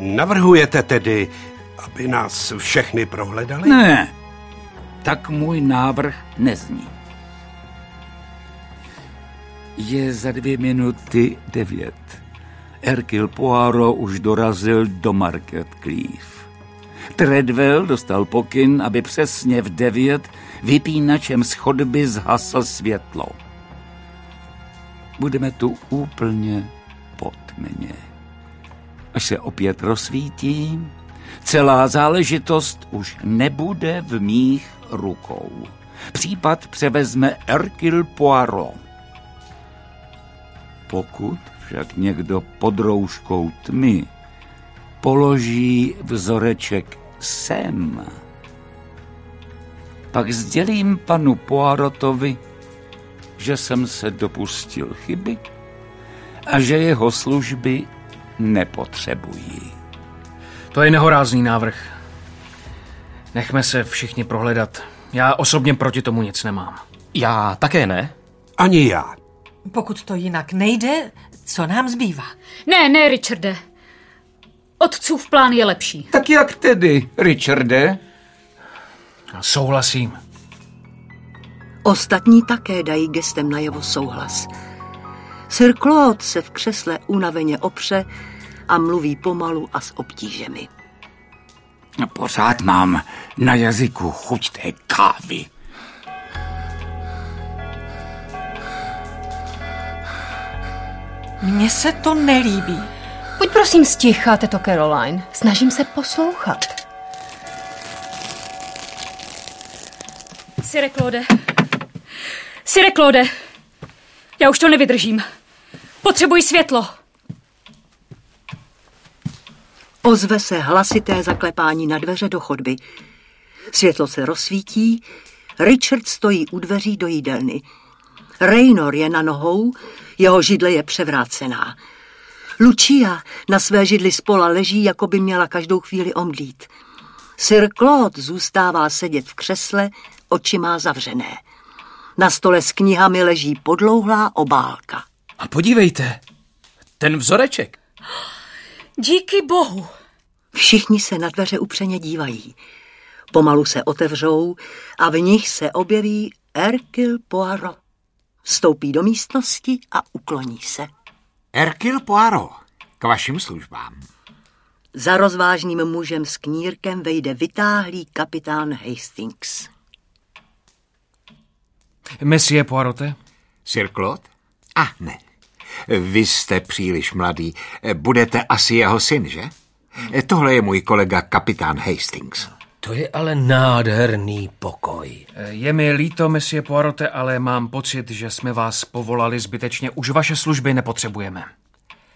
Navrhujete tedy, aby nás všechny prohledali? Ne, tak můj návrh nezní. Je za dvě minuty devět. Hercule Poirot už dorazil do Market Cleave. Treadwell dostal pokyn, aby přesně v devět vypínačem z chodby zhasl světlo. Budeme tu úplně pod mě. Až se opět rozsvítí, celá záležitost už nebude v mých rukou. Případ převezme Hercule Poirot. Pokud však někdo pod rouškou tmy položí vzoreček sem, pak sdělím panu Poirotovi, že jsem se dopustil chyby a že jeho služby nepotřebují. To je nehorázný návrh. Nechme se všichni prohledat. Já osobně proti tomu nic nemám. Já také ne. Ani já. Pokud to jinak nejde, co nám zbývá? Ne, ne, Richarde. Otcův plán je lepší. Tak jak tedy, Richarde? Souhlasím. Ostatní také dají gestem najevo souhlas. Sir Claude se v křesle unaveně opře a mluví pomalu a s obtížemi. Pořád mám na jazyku chuť té kávy. Mně se to nelíbí. Buď prosím sticha, teto Caroline. Snažím se poslouchat. Sire Claude. Sire Claude. Já už to nevydržím. Potřebuji světlo. Ozve se hlasité zaklepání na dveře do chodby. Světlo se rozsvítí, Richard stojí u dveří do jídelny. Raynor je na nohou, jeho židle je převrácená. Lucia na své židli spola leží, jako by měla každou chvíli omdlít. Sir Claude zůstává sedět v křesle, oči má zavřené. Na stole s knihami leží podlouhlá obálka. A podívejte, ten vzoreček. Díky bohu. Všichni se na dveře upřeně dívají. Pomalu se otevřou a v nich se objeví Hercule Poirot. Vstoupí do místnosti a ukloní se. Hercule Poirot, k vašim službám. Za rozvážným mužem s knírkem vejde vytáhlý kapitán Hastings. Messie Poirote? Sir Claude? Ah, ne. Vy jste příliš mladý. Budete asi jeho syn, že? Tohle je můj kolega kapitán Hastings. To je ale nádherný pokoj. Je mi líto, Messie Poirote, ale mám pocit, že jsme vás povolali zbytečně. Už vaše služby nepotřebujeme.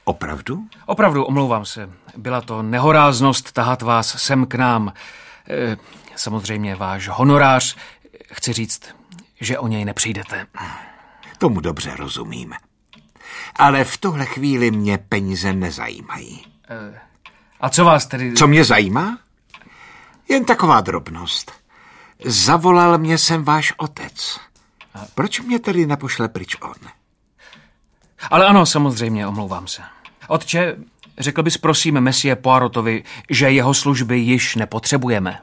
Opravdu? Opravdu, omlouvám se. Byla to nehoráznost tahat vás sem k nám. E, samozřejmě váš honorář. Chci říct, že o něj nepřijdete. Tomu dobře rozumím. Ale v tuhle chvíli mě peníze nezajímají. E, a co vás tedy... Co mě zajímá? Jen taková drobnost. Zavolal mě sem váš otec. Proč mě tedy nepošle pryč on? Ale ano, samozřejmě, omlouvám se. Otče, řekl bys prosím Messie Poirotovi, že jeho služby již nepotřebujeme.